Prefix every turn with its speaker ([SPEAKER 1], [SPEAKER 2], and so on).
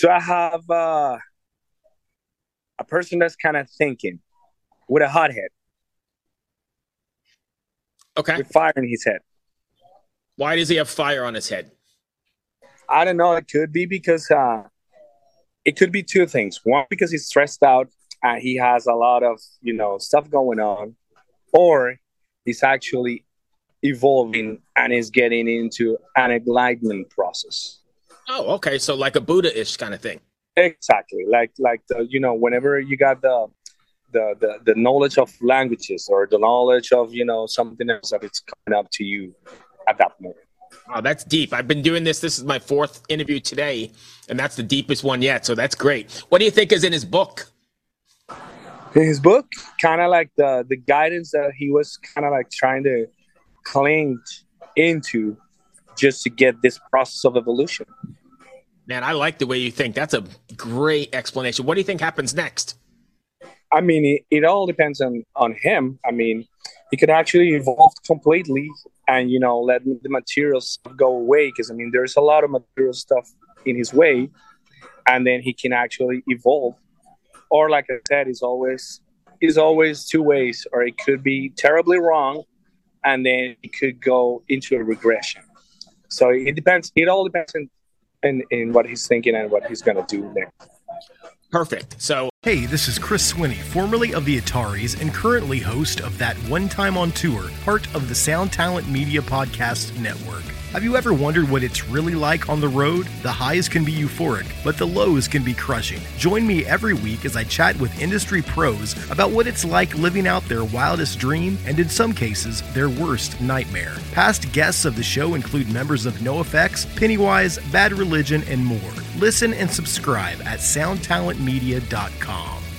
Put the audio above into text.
[SPEAKER 1] So I have uh, a person that's kind of thinking with a hot head.
[SPEAKER 2] Okay.
[SPEAKER 1] With fire in his head.
[SPEAKER 2] Why does he have fire on his head?
[SPEAKER 1] I don't know. It could be because uh, it could be two things. One, because he's stressed out and he has a lot of you know stuff going on, or he's actually evolving and is getting into an enlightenment process.
[SPEAKER 2] Oh, okay. So like a Buddha-ish kind of thing.
[SPEAKER 1] Exactly. Like like the you know whenever you got the the, the the knowledge of languages or the knowledge of you know something else that it's coming up to you at that moment.
[SPEAKER 2] Oh, that's deep. I've been doing this. This is my fourth interview today, and that's the deepest one yet. So that's great. What do you think is in his book?
[SPEAKER 1] In his book, kind of like the the guidance that he was kind of like trying to cling into just to get this process of evolution.
[SPEAKER 2] Man, I like the way you think. That's a great explanation. What do you think happens next?
[SPEAKER 1] I mean, it, it all depends on on him. I mean, he could actually evolve completely and you know let the materials go away because I mean, there's a lot of material stuff in his way, and then he can actually evolve. Or like I said, is always is always two ways, or it could be terribly wrong, and then it could go into a regression. So it depends. It all depends on in, in what he's thinking and what he's going to do next.
[SPEAKER 2] Perfect. So,
[SPEAKER 3] hey, this is Chris Swinney, formerly of the Ataris and currently host of That One Time on Tour, part of the Sound Talent Media Podcast Network. Have you ever wondered what it's really like on the road? The highs can be euphoric, but the lows can be crushing. Join me every week as I chat with industry pros about what it's like living out their wildest dream and, in some cases, their worst nightmare. Past guests of the show include members of NoFX, Pennywise, Bad Religion, and more. Listen and subscribe at soundtalentmedia.com.